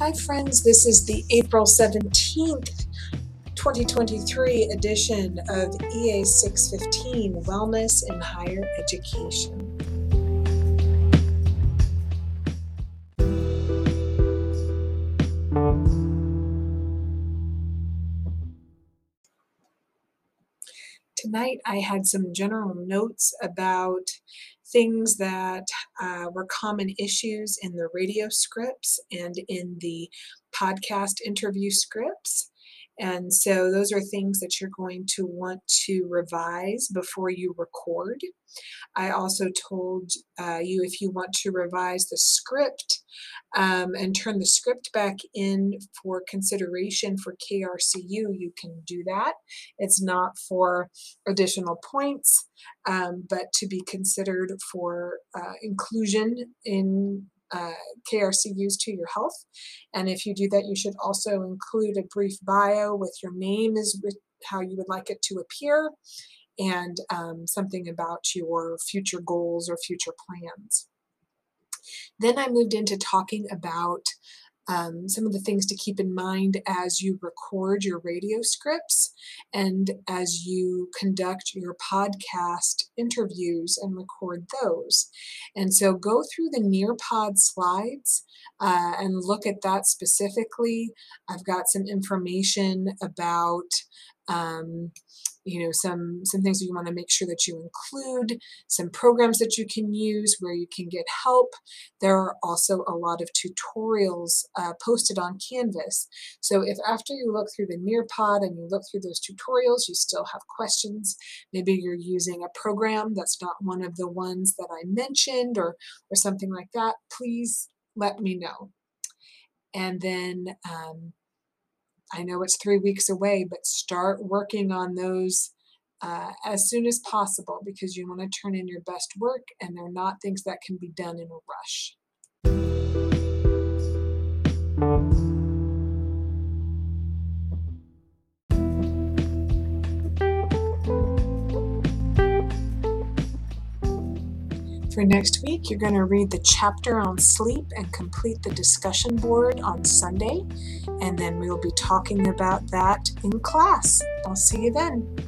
Hi, friends. This is the April 17th, 2023 edition of EA 615 Wellness in Higher Education. Tonight, I had some general notes about things that uh, were common issues in the radio scripts and in the podcast interview scripts. And so those are things that you're going to want to revise before you record. I also told uh, you if you want to revise the script um, and turn the script back in for consideration for KRCU, you can do that. It's not for additional points, um, but to be considered for uh, inclusion in uh, KRCUs to your health. And if you do that, you should also include a brief bio with your name is how you would like it to appear and um, something about your future goals or future plans. Then I moved into talking about um, some of the things to keep in mind as you record your radio scripts and as you conduct your podcast interviews and record those. And so go through the Nearpod slides uh, and look at that specifically. I've got some information about um, you know some some things that you want to make sure that you include some programs that you can use where you can get help. There are also a lot of tutorials uh, posted on canvas. So if after you look through the nearpod and you look through those tutorials you still have questions. Maybe you're using a program that's not one of the ones that i mentioned or or something like that please let me know. And then um, I know it's three weeks away, but start working on those uh, as soon as possible because you want to turn in your best work and they're not things that can be done in a rush. For next week, you're going to read the chapter on sleep and complete the discussion board on Sunday, and then we'll be talking about that in class. I'll see you then.